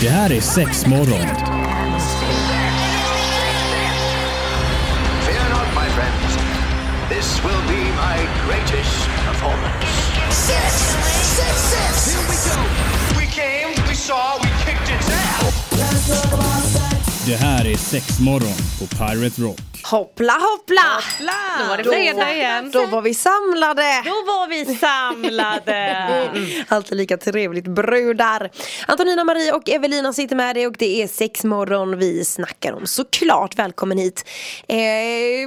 Det här är sex morgon. Fear not, my friends. This will be my greatest performance. Six, six, six. Here we go. We came, we saw, we kicked its ass. Det här är sex morgon på Pirate Rock. Hoppla hoppla! Då var det fredag igen. Då var vi samlade! Då var vi samlade. Alltid lika trevligt brudar. Antonina, Marie och Evelina sitter med dig och det är sex morgon vi snackar om. Såklart välkommen hit. Eh,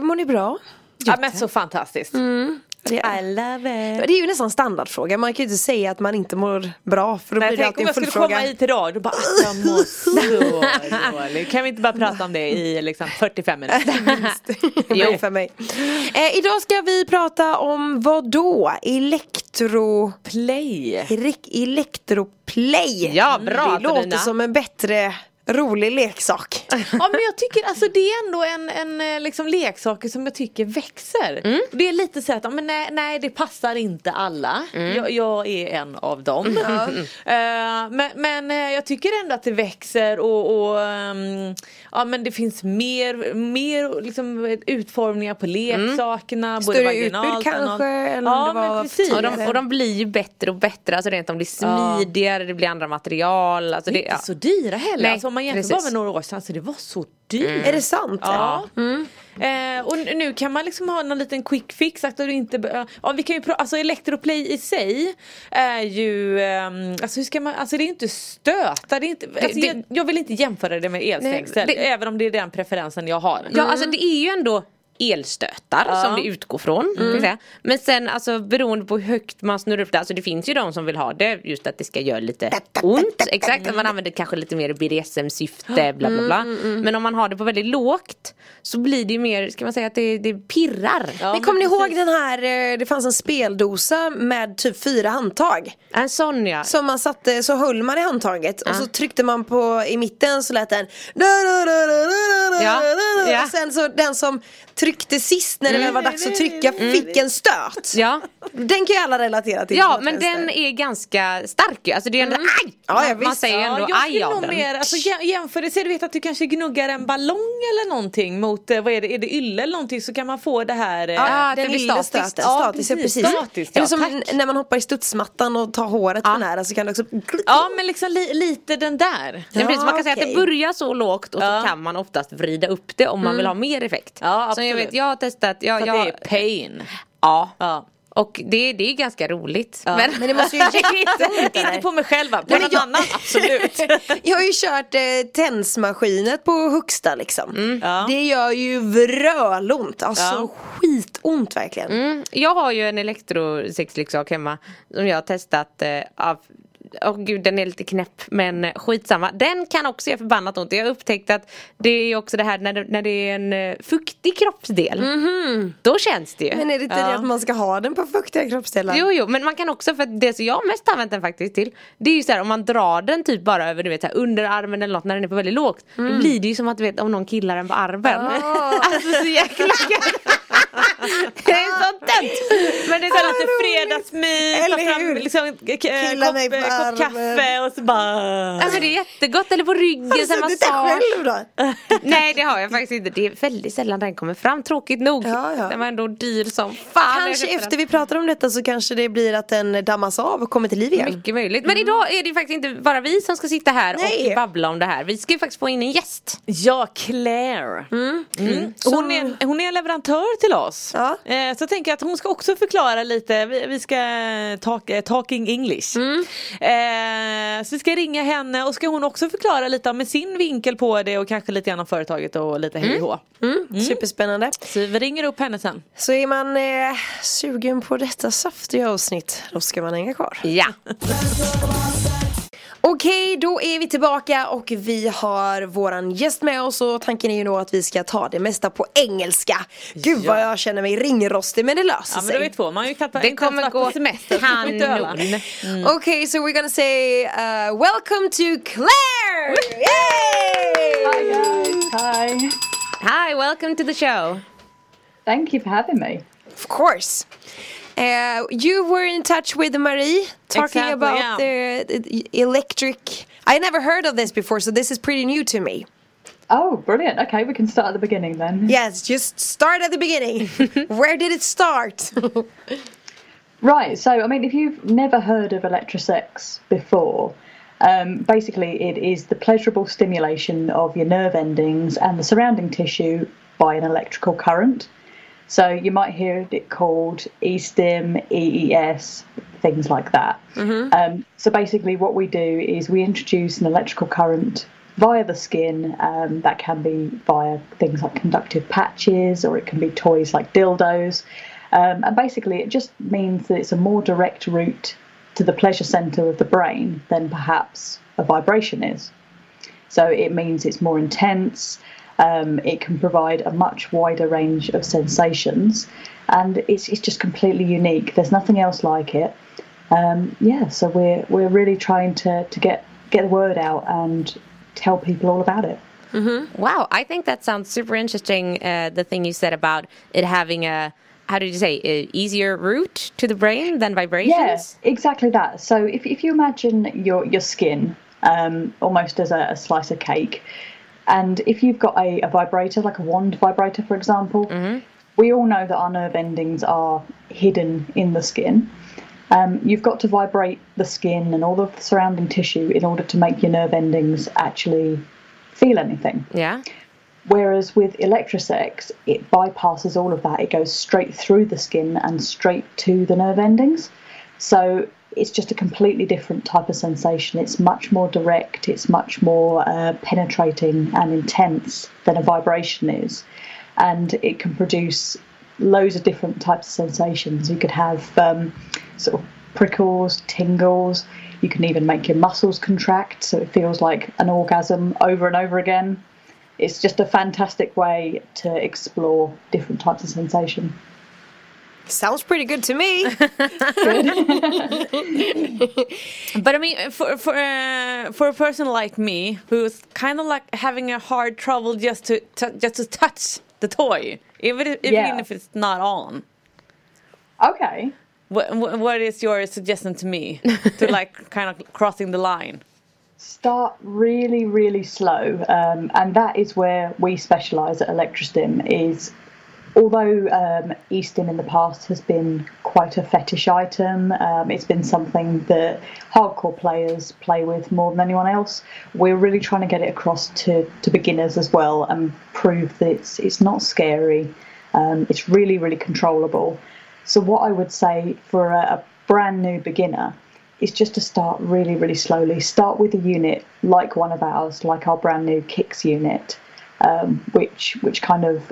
mår ni bra? Ja men så fantastiskt. Är, I love it. det är ju nästan standardfråga. Man kan ju inte säga att man inte mår bra för då Nej, blir det om alltid en jag skulle komma hit idag och bara att jag mår så dåligt. Kan vi inte bara prata om det i liksom 45 minuter? Jo. för mig. Eh, idag ska vi prata om vad då? Elektro... Play. Elek- Elektroplay. Ja, bra, Det låter som en bättre rolig leksak. Ja men jag tycker alltså det är ändå en, en eh, liksom leksaker som jag tycker växer. Mm. Det är lite så att men nej, nej det passar inte alla. Mm. Jag, jag är en av dem. Eh, men men eh, jag tycker ändå att det växer och, och ehm, ja men det finns mer, mer liksom, utformningar på leksakerna. både Större utbud kanske, eller ja, det var men precis. Och de, och de blir ju bättre och bättre, alltså rent om det är smidigare, det blir andra material. Alltså det, inte ja. så dyra heller. Nej, alltså, om man jämför precis. bara med några år sedan så det var så dyrt. Är det sant? Ja. Eh, och nu kan man liksom ha någon liten quick fix. Att du inte, ja, vi kan ju alltså Electroplay i sig är ju, ehm, alltså hur ska man, alltså det är inte stöta. Det är inte, alltså, det- jag, jag vill inte jämföra det med elstängsel även om det är den preferensen jag har. Ja alltså det är ju ändå elstötar som det utgår från. säga. Men sen alltså beroende på hur högt man snurrar upp det, alltså det finns ju de som vill ha det just att det ska göra lite ont. Exakt, att man använder kanske lite mer i BDSM-syfte bla bla bla. Men om man har det på väldigt lågt så blir det ju mer, ska man säga att det, det pirrar. Ja, Men kommer ni ihåg den här, eh, det fanns en speldosa med typ fyra handtag. En sån ja. Som man satte, så höll man i handtaget och så tryckte man på i mitten så lät den Ja, ja. Och sen så den som tryckte sist när det väl var dags att trycka fick en stöt. Ja, Den kan ju alla relatera till. ja men den är ganska stark ju. Alltså det är ändå aj! Ja, ja, man visst. säger Ja, ändå jag aj av den. mer, alltså jä- jämförelse, du vet att du kanske gnuggar en ballong eller någonting mot, eh, vad är det, är det ylle eller någonting så kan man få det här eh, Ja, den blir statiskt. Ja, ja, precis. Statiskt, ja, Eller som tack. när man hoppar i studsmattan och tar håret för nära så kan det också Ja men liksom li, lite den där. Ja, precis, man kan säga att det börjar så lågt och Ja. så kan man oftast vrida upp det om man vill ha mer effekt. Ja, så jag vet, jag har testat, jag, att jag, det är pain. ja. Ja. Och det, det är ganska roligt. Men, Men det måste ju inte, inte på mig själva, på Nej, men någon jag- annan absolut. Jag har ju kört eh, tensmaskiner på högsta liksom. Ja. Det gör ju vrölont, alltså Ja. skitont verkligen. mm, jag har ju en elektrosexleksak hemma som jag har testat eh, av Åh gud den är lite knäpp men skitsamma. Den kan också göra förbannat ont. Jag har upptäckt att det är också det här när det, när det är en eh, fuktig kroppsdel. Då känns det ju. Men är det inte Ja. det att man ska ha den på fuktiga kroppsdelar? Jo jo men man kan också för det som jag mest använt den faktiskt till Det är ju så här om man drar den typ bara över du vet så här, underarmen eller något när den är på väldigt lågt Då blir det ju som att du vet om någon killar den på armen Alltså så jäkla Det är så dumt Men det är så lite fredagsmys, Eller ta fram liksom, kopp, kopp kaffe och så bara... Alltså det är jättegott eller på ryggen Har du sen massage själv då? Nej det har jag faktiskt inte Det är väldigt sällan den kommer fram tråkigt nog Ja, ja. Den var ändå dyr som fan Kanske efter vi pratar om detta så kanske det blir att den dammas av och kommer till liv igen. Mycket möjligt. Men idag är det faktiskt inte bara vi som ska sitta här Nej. och babbla om det här. Vi ska ju faktiskt få in en gäst. Ja, Claire. Mm. Hon, är, hon är en leverantör till oss. Ja. Eh, så jag tänker att hon ska också förklara lite, vi, vi ska talk, eh, talking English. Eh, så vi ska ringa henne och ska hon också förklara lite med sin vinkel på det och kanske lite grann om företaget och lite hej och hå. Mm. Superspännande. Så vi ringer upp henne sen. Så är man eh, sugen på detta saftiga avsnitt då ska man hänga kvar. Ja. Okej, då är vi tillbaka och vi har våran gäst med oss och tanken är ju då att vi ska ta det mesta på engelska. Gud vad jag känner mig ringrostig men det löser Ja men då är sig. vi två, man har ju knappt Det kommer gå på semester. så man får inte öva. kanon. Okay, so we're gonna say uh, welcome to Claire! Yay! Hi. Hi, welcome to the show. Thank you for having me. Of course. Uh, you were in touch with Marie talking Exactly, about yeah. the, the electric I never heard of this before, so this is pretty new to me. Oh, brilliant. Okay, we can start at the beginning then. Yes, just start at the beginning. Where did it start? Right, so I mean, if you've never heard of electrosex before, um, basically it is the pleasurable stimulation of your nerve endings and the surrounding tissue by an electrical current. So you might hear it called E-stim, EES, things like that. Um, so basically, what we do is we introduce an electrical current via the skin. Um, that can be via things like conductive patches, or it can be toys like dildos. Um, and basically, it just means that it's a more direct route to the pleasure center of the brain than perhaps a vibration is. So it means it's more intense. Um, it can provide a much wider range of sensations, and it's, it's just completely unique. There's nothing else like it. Um, yeah, so we're we're really trying to, to get get the word out and tell people all about it. Wow, I think that sounds super interesting. Uh, the thing you said about it having a how did you say easier route to the brain than vibrations? Yes, exactly that. So if, if you imagine your your skin um, almost as a, a slice of cake, and if you've got a, a vibrator like a wand vibrator, for example, we all know that our nerve endings are hidden in the skin. Um, you've got to vibrate the skin and all of the surrounding tissue in order to make your nerve endings actually feel anything. Yeah. Whereas with electrosex, it bypasses all of that. It goes straight through the skin and straight to the nerve endings. So it's just a completely different type of sensation. It's much more direct, it's much more uh, penetrating and intense than a vibration is. And it can produce loads of different types of sensations. You could have um, sort of prickles, tingles. You can even make your muscles contract so it feels like an orgasm over and over again it's just a fantastic way to explore different types of sensation. Sounds pretty good to me. But I mean, for for uh, for a person like me who's kind of like having a hard trouble just to, just to touch the toy, even if, even if it's not on. Okay. What, what what is your suggestion to me to like kind of crossing the line? Start really, really slow, um, and that is where we specialise at ElectraStim. Is although um, in the past has been quite a fetish item, um, it's been something that hardcore players play with more than anyone else. We're really trying to get it across to, to beginners as well and prove that it's it's not scary. Um, it's really, really controllable. So what I would say for a, a brand new beginner is just to start really, really slowly. Start with a unit like one of ours, like our brand new Kix unit, um, which which kind of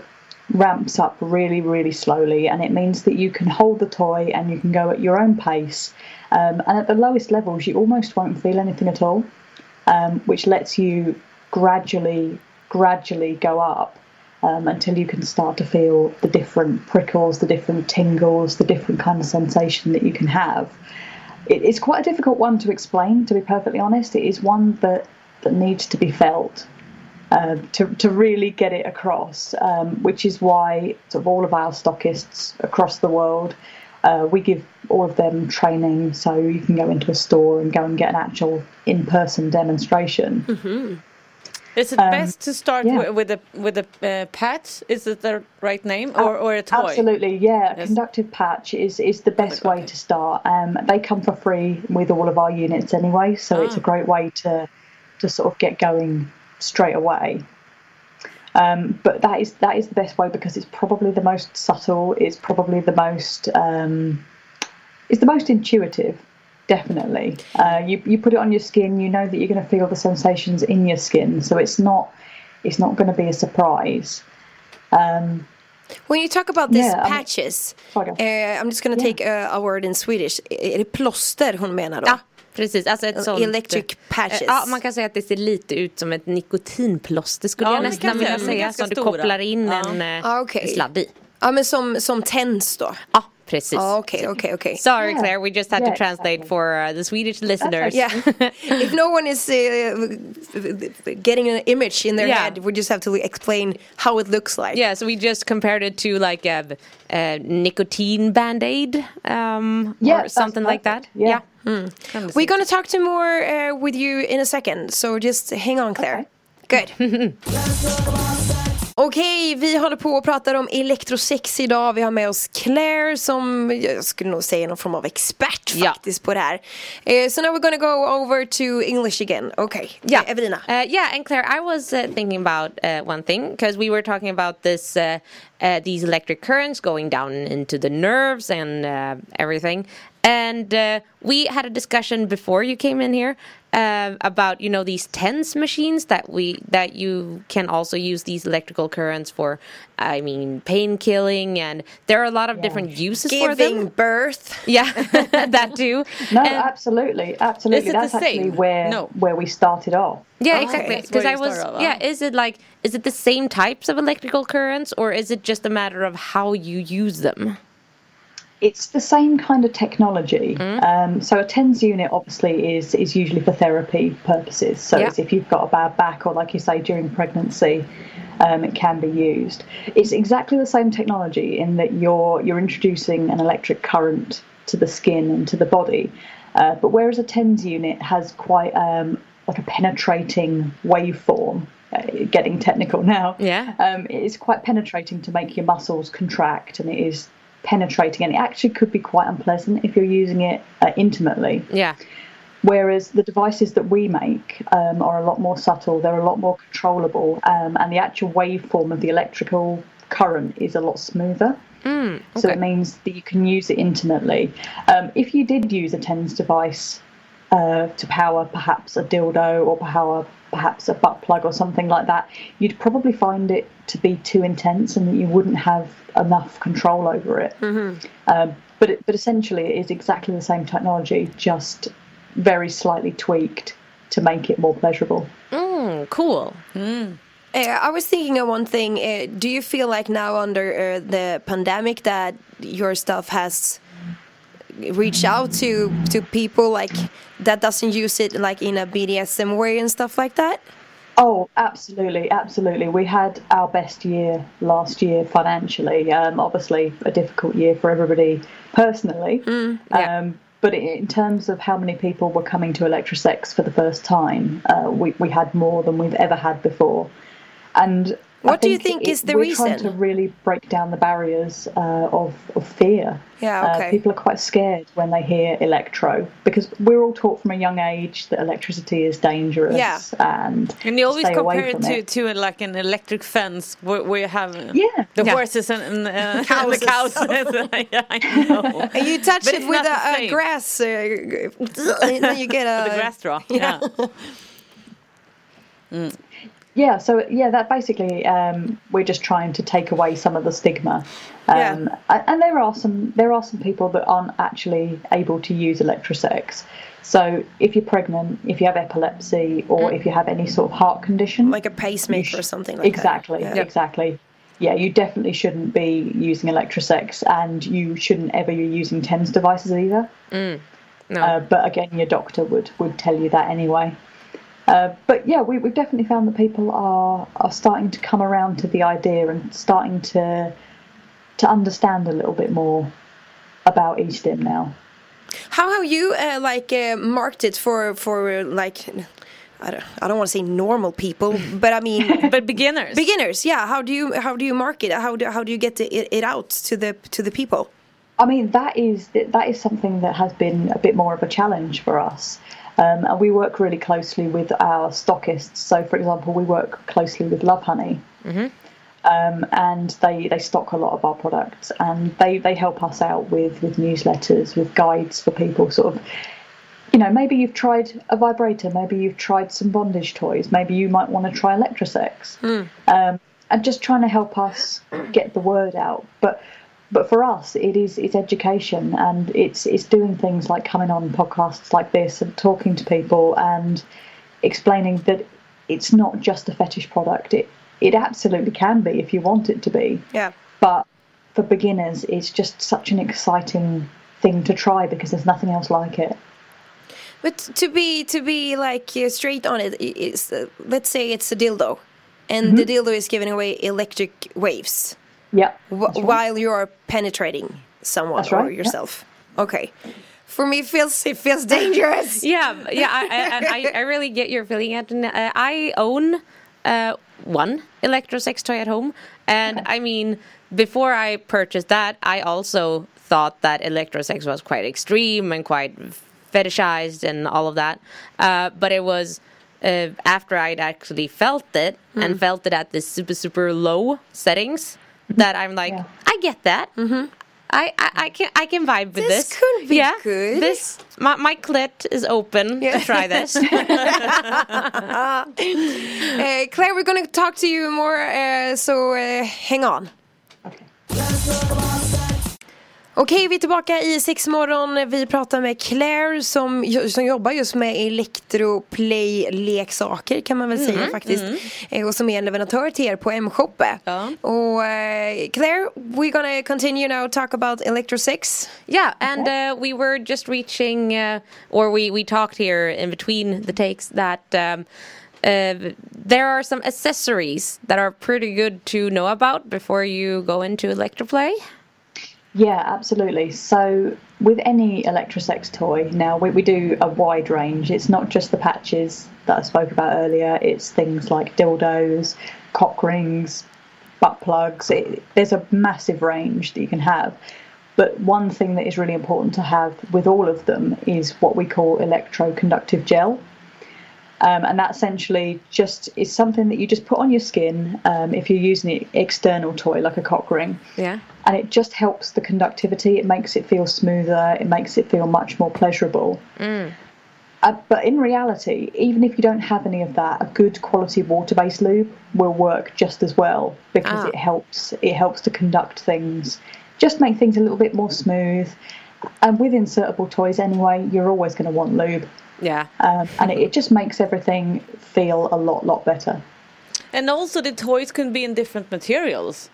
ramps up really, really slowly, and it means that you can hold the toy and you can go at your own pace. Um, and at the lowest levels, you almost won't feel anything at all, um, which lets you gradually, gradually go up um, until you can start to feel the different prickles, the different tingles, the different kind of sensation that you can have. It, it's quite a difficult one to explain, to be perfectly honest. It is one that, that needs to be felt uh, to, to really get it across, um, which is why sort of all of our stockists across the world, uh, we give all of them training so you can go into a store and go and get an actual in person demonstration. Is it best to start yeah. wi- with a with a uh, patch? Is it the right name or, or a toy? Absolutely, yeah. A Yes. conductive patch is, is the best way to start. Um, they come for free with all of our units anyway, so it's a Ah. great way to to sort of get going straight away. Um, but that is that is the best way because it's probably the most subtle. It's probably the most um, it's the most intuitive. Definitely, uh, you you put it on your skin. You know that you're going to feel the sensations in your skin, so it's not it's not going to be a surprise. Um, When you talk about these Yeah, I mean- patches, uh, I'm just gonna Yeah. take a, a word in Swedish. Är det plåster hon menar då? Ja, precis. Alltså ett sånt, Electric patches. Eh, Ja, man kan säga att det ser lite ut som ett nikotinplåster skulle Ja, jag nästan vilja säga. Som du kopplar in Ja. en, eh, Ah, okej. en sladd i. Ja men som, som tänds då? Ja, Precis. Oh, okay, okay, okay. Sorry Yeah. Claire, we just had Yeah, to translate exactly. for uh, the Swedish listeners. Yeah. if no one is uh, getting an image in their Yeah. head, we just have to explain how it looks like. Yeah, so we just compared it to like a, a nicotine band aid um, Yeah, or something like that. perfect. Yeah. We're going to talk to more uh, with you in a second, so just hang on Claire. Good. Okej, vi håller på och pratar om elektrosex idag. Vi har med oss Claire som jag skulle nog säga någon form av expert faktiskt på det här. Eh, so now we're gonna go over to English again. Okay, Yeah, Eh, Evelina. Uh, yeah, and Claire, I was uh, thinking about uh, one thing because we were talking about this, uh, uh, these electric currents going down into the nerves and uh, everything, and uh, we had a discussion before you came in here uh, about you know these TENS machines that we that you can also use these electrical currents for. I mean, pain killing, and there are a lot of different uses for Giving them. birth. Yeah, that too. No, And- absolutely, absolutely. Is it the That's actually same? where No. where we started off. Yeah, Okay. exactly. Because where I was, yeah. Is it like, is it the same types of electrical currents, or is it just a matter of how you use them? It's the same kind of technology. Um, so a TENS unit obviously is is usually for therapy purposes. So Yeah. it's if you've got a bad back or like you say during pregnancy, um, it can be used. It's exactly the same technology in that you're you're introducing an electric current to the skin and to the body. Uh, but whereas a TENS unit has quite um, like a penetrating waveform, uh, getting technical now. Yeah. Um, it is quite penetrating to make your muscles contract, and it is penetrating, and it actually could be quite unpleasant if you're using it uh, intimately. Yeah. Whereas the devices that we make um, are a lot more subtle, they're a lot more controllable, um, and the actual waveform of the electrical current is a lot smoother. So it means that you can use it intimately. Um, if you did use a TENS device uh, to power perhaps a dildo or power perhaps a butt plug or something like that, you'd probably find it to be too intense and that you wouldn't have enough control over it. Um, but it, but essentially, it is exactly the same technology, just very slightly tweaked to make it more pleasurable. Mm, cool. Uh, I was thinking of one thing. Uh, do you feel like now under uh, the pandemic that your stuff has reached out to to people like that doesn't use it like in a BDSM way and stuff like that? Oh, absolutely, absolutely. We had our best year last year financially. Um, obviously, a difficult year for everybody personally. yeah. um, but in terms of how many people were coming to Electrosex for the first time, uh, we, we had more than we've ever had before. And What do you think is the we're trying reason? to really break down the barriers uh, of, of fear. Yeah, okay. Uh, people are quite scared when they hear electro because we're all taught from a young age that electricity is dangerous Yeah. and And you always stay away compare it from to, to uh, like an electric fence where, where you have uh, Yeah. the Yeah. horses and, and, uh, and the cows. yeah, I know. And you touch But it with the a, a grass, uh, and then you get a the grass straw. Yeah. Yeah, so yeah, that basically um, we're just trying to take away some of the stigma, um, Yeah. and there are some there are some people that aren't actually able to use electrosex. So if you're pregnant, if you have epilepsy, or if you have any sort of heart condition, like a pacemaker or something like exactly, that. Yeah. exactly. Yeah, you definitely shouldn't be using electrosex, and you shouldn't ever be using TENS devices either. No. Uh, but again, your doctor would, would tell you that anyway. Uh, but yeah, we, we've definitely found that people are are starting to come around to the idea and starting to to understand a little bit more about eSTIM now. How have you uh, like uh, marked it for for uh, like I don't I don't want to say normal people, but I mean But beginners. beginners. Yeah. How do you how do you mark it? How do how do you get the, it, it out to the to the people? I mean, that is that is something that has been a bit more of a challenge for us. Um, and we work really closely with our stockists. So, for example, we work closely with Lovehoney, um, and they, they stock a lot of our products, and they, they help us out with, with newsletters, with guides for people. Sort of, you know, maybe you've tried a vibrator, maybe you've tried some bondage toys, maybe you might want to try electrosex, um, and just trying to help us get the word out. But but for us it is it's education and it's it's doing things like coming on podcasts like this and talking to people and explaining that it's not just a fetish product it it absolutely can be if you want it to be Yeah. but for beginners, it's just such an exciting thing to try because there's nothing else like it. But to be to be like uh, straight on it, i- is uh, let's say it's a dildo, and the dildo is giving away electric waves Yeah. w- while you're penetrating someone That's right, or yeah. yourself. Okay. For me, it feels it feels dangerous. yeah, yeah, I, I, and I, I really get your feeling. And uh, I own uh, one electrosex toy at home, and I mean, before I purchased that, I also thought that electrosex was quite extreme and quite fetishized and all of that. Uh, but it was uh, after I'd actually felt it and felt it at the super super low settings that I'm like, Yeah. I get that. I, I, I can I can vibe with This this. could be yeah, good. This my, my clit is open Yeah. to try this. Uh, Claire, we're gonna talk to you more, uh, so uh, hang on. Okej, vi är tillbaka i sexmorgon. Vi pratar med Claire som, som jobbar just med elektroplay-leksaker kan man väl säga faktiskt. Eh, Och som är en leverantör till er på M-shoppe. Ja. Och eh, Claire, we're gonna continue now talk about electrosex. yeah, and uh, we were just reaching, uh, or we, we talked here in between the takes that um, uh, there are some accessories that are pretty good to know about before you go into electroplay. Yeah, absolutely. So, with any electrosex toy, now we, we do a wide range. It's not just the patches that I spoke about earlier, it's things like dildos, cock rings, butt plugs. It, there's a massive range that you can have. But one thing that is really important to have with all of them is what we call electroconductive gel. Um, and that essentially just is something that you just put on your skin um, if you're using an external toy like a cock ring Yeah. and it just helps the conductivity. It makes it feel smoother. It makes it feel much more pleasurable. Uh, but in reality, even if you don't have any of that, a good quality water-based lube will work just as well because Ah. it helps. It helps to conduct things, just make things a little bit more smooth. And with insertable toys, anyway, you're always going to want lube, Yeah. um, and it, it just makes everything feel a lot, lot better. And also the toys can be in different materials.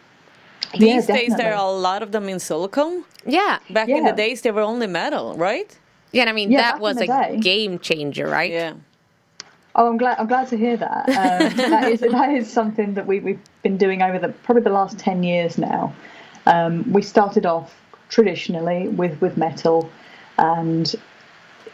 Yeah, These days there are a lot of them in silicone. Yeah. Back in the days they were only metal, right? Yeah, and I mean, Yeah, that was a day. game changer, right? Yeah. Oh, I'm glad. I'm glad to hear that. Um, that is that is something that we, we've been doing over the probably the last ten years now. Um, we started off traditionally with with metal, and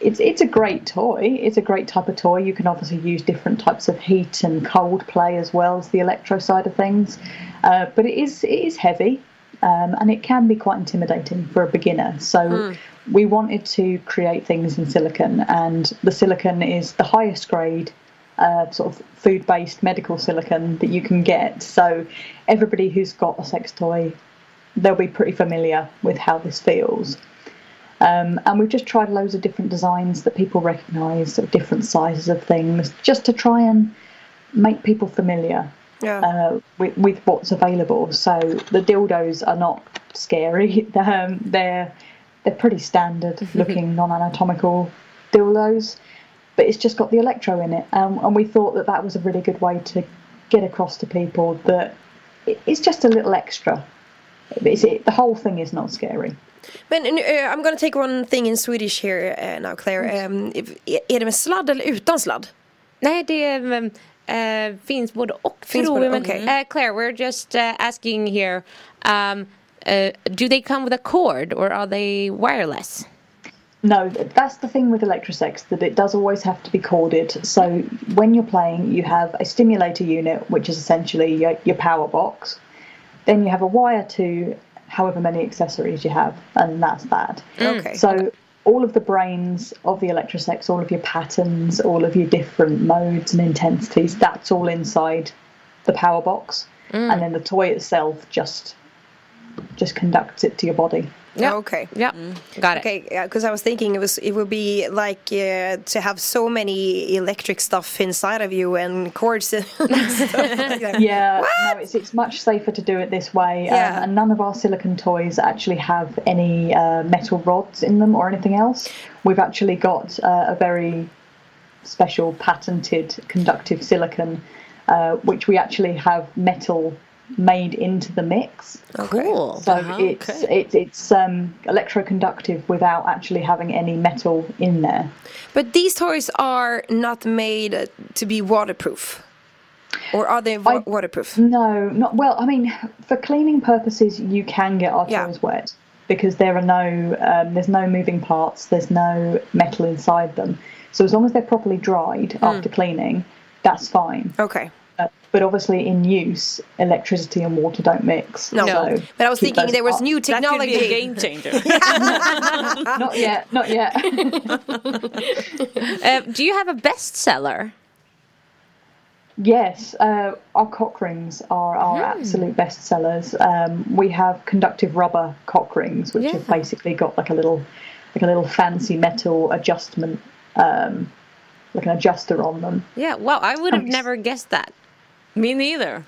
it's it's a great toy. It's a great type of toy. You can obviously use different types of heat and cold play as well as the electro side of things, uh, but it is it is heavy. Um, and it can be quite intimidating for a beginner. So we wanted to create things in silicon, and the silicon is the highest grade uh, sort of food-based medical silicon that you can get. So everybody who's got a sex toy, they'll be pretty familiar with how this feels. Um, and we've just tried loads of different designs that people recognise, sort of different sizes of things, just to try and make people familiar Yeah. uh, with, with what's available. So the dildos are not scary. um, they're they're pretty standard looking non-anatomical dildos, but it's just got the electro in it. Um, and we thought that that was a really good way to get across to people that it's just a little extra. It's, it, the whole thing is not scary. Men uh, I'm gonna take one thing in Swedish here uh, now Claire. Um, if, är det med sladd eller utan sladd? Nej, det um, uh, finns både och Finns tror både- jag. Men, uh, Claire, we're just uh, asking here. Um, uh, do they come with a cord or are they wireless? No, that's the thing with electrosex that it does always have to be corded. So when you're playing, you have a stimulator unit, which is essentially your, your power box. Then you have a wire to however many accessories you have, and that's that. Mm. Okay. So all of the brains of the electrosex, all of your patterns, all of your different modes and intensities, that's all inside the power box, mm. and then the toy itself just just conducts it to your body. Yeah. Okay. Yeah, got it. Okay, because I was thinking it was it would be like uh, to have so many electric stuff inside of you and cords and stuff like that. Yeah, no, it's it's much safer to do it this way. Yeah. Um, and none of our silicon toys actually have any uh, metal rods in them or anything else. We've actually got uh, a very special patented conductive silicon, uh, which we actually have metal made into the mix. Cool. So it's okay. it's it's um, electroconductive without actually having any metal in there. But these toys are not made uh, to be waterproof. Or are they wa- I- waterproof? No, not well. I mean, for cleaning purposes, you can get our Yeah. toys wet because there are no um, there's no moving parts, there's no metal inside them. So as long as they're properly dried Hmm. after cleaning, that's fine. Okay. But obviously, in use, electricity and water don't mix. No. So But I was thinking there was apart. new That could be a technology. game changer. Not yet, not yet. Uh, do you have a bestseller? Yes, uh, our cock rings are our Hmm. absolute best sellers. Um, we have conductive rubber cock rings, which have basically got like a little, like a little fancy metal adjustment, um, like an adjuster on them. Yeah. Wow. I would have Thanks. never guessed that. Me neither.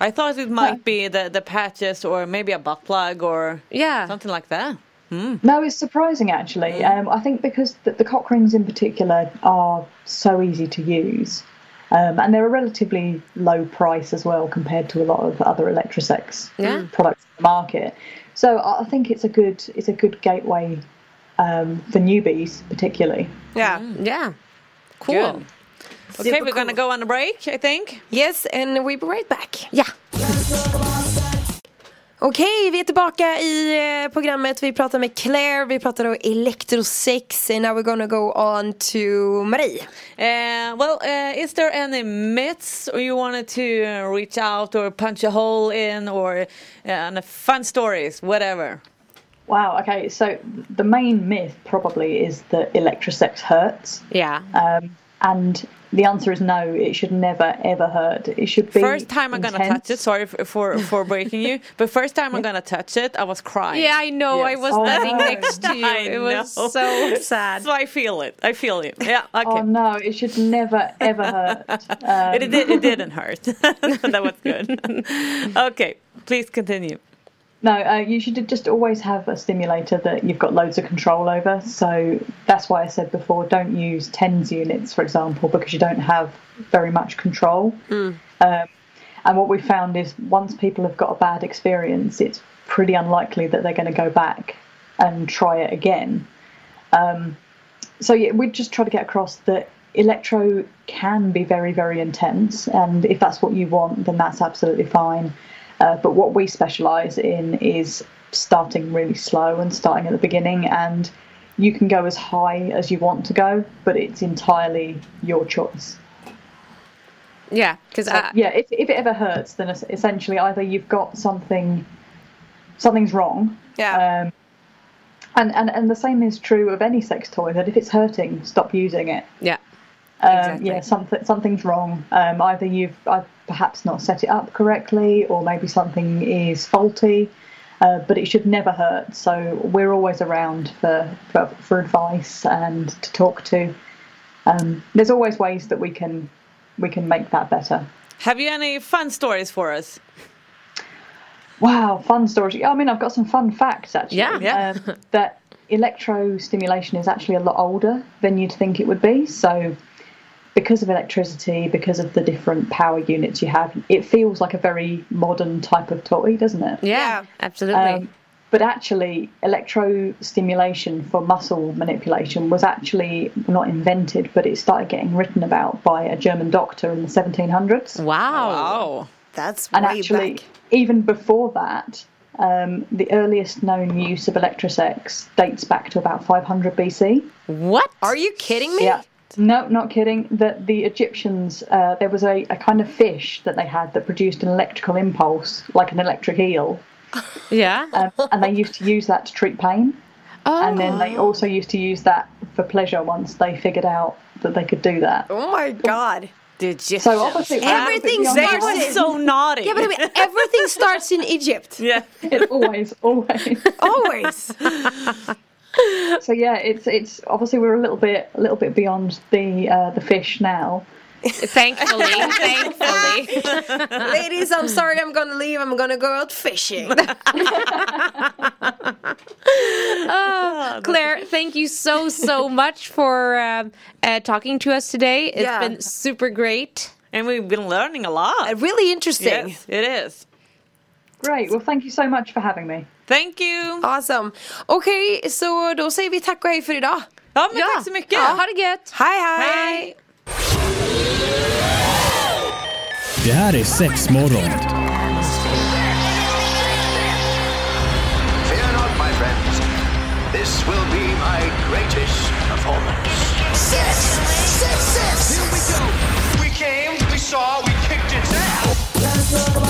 I thought it might be the, the patches or maybe a butt plug or Yeah. something like that. No, it's surprising actually. Um, I think because the, the cock rings in particular are so easy to use. Um, and they're a relatively low price as well compared to a lot of other Electrosex Yeah. products in the market. So I I think it's a good it's a good gateway um, for newbies, particularly. Yeah. Yeah. Cool. Good. Okay, Super we're gonna go on a break, I think. Yes, and we'll be right back. Yeah. Okej, vi är tillbaka i eh, programmet. Vi pratar med Claire, vi pratar om elektrosex. And now we're gonna go on to Marie. Uh, well, uh, is there any myths or you wanted to reach out or punch a hole in or uh, fun stories, whatever? Wow. Okay. So the main myth probably is that electrosex hurts, Yeah. um, and the answer is no. It should never ever hurt. It should be First time I'm gonna touch it. Sorry for for, for breaking you, but first time I'm gonna touch it, I was crying. Yeah, I know. I Yes. was Oh, standing no. next to you. I It was so sad. So I feel it. I feel it. Yeah. Okay. Oh no! It should never ever hurt. Um, It, did, it didn't hurt. that was good. okay, please continue. No, uh, you should just always have a stimulator that you've got loads of control over. So that's why I said before, don't use tens units, for example, because you don't have very much control. Um, and what we found is once people have got a bad experience, it's pretty unlikely that they're going to go back and try it again. Um, so yeah, we just try to get across that electro can be very, very intense, and if that's what you want, then that's absolutely fine. Uh, but what we specialise in is starting really slow and starting at the beginning, and you can go as high as you want to go, but it's entirely your choice. Yeah, because I, Yeah, if, if it ever hurts, then essentially either you've got something, something's wrong, Yeah. um, and, and and the same is true of any sex toy. That if it's hurting, stop using it. yeah. Um, Exactly. Yeah, something something's wrong. Um, either you've uh, perhaps not set it up correctly, or maybe something is faulty. Uh, but it should never hurt. So we're always around for for, for advice and to talk to. Um, there's always ways that we can we can make that better. Have you any fun stories for us? Wow, fun stories. I mean, I've got some fun facts actually. Yeah. Yeah. Um, that electrostimulation is actually a lot older than you'd think it would be. So, because of electricity, because of the different power units you have, it feels like a very modern type of toy, doesn't it? Yeah, Yeah. absolutely. Um, but actually, electrostimulation for muscle manipulation was actually not invented, but it started getting written about by a German doctor in the 1700s. wow. Oh, That's And way actually, back. even before that, um, the earliest known use of electrosex dates back to about 500 BC. What? Are you kidding me? Yeah. No, not kidding. That the Egyptians, uh, there was a, a kind of fish that they had that produced an electrical impulse, like an electric eel, Yeah. um, and they used to use that to treat pain. oh. And then they also used to use that for pleasure once they figured out that they could do that. Oh my god. the Egyptians. So obviously, we're a little bit Everything's they were so naughty. Yeah, but I mean, everything starts in Egypt. yeah. it always, always. Always. So yeah, it's it's obviously we're a little bit a little bit beyond the uh, the fish now. Thankfully, thankfully. Ladies, I'm sorry I'm gonna leave. I'm gonna go out fishing. Claire, thank you so so much for um, uh, talking to us today. It's Yeah. been super great. And we've been learning a lot. really interesting. Yes, it is. Great. Well, thank you so much for having me. Thank you! Awesome. Okej, så då säger vi tack och hej för idag. Ja men tack så mycket! Ja, ha det gött! Hej hej! Hej. Det här är Sexmorgon. Fear not, my friends. This will be my greatest performance. Six, six, six. Here we go. We came, we saw, we kicked its ass.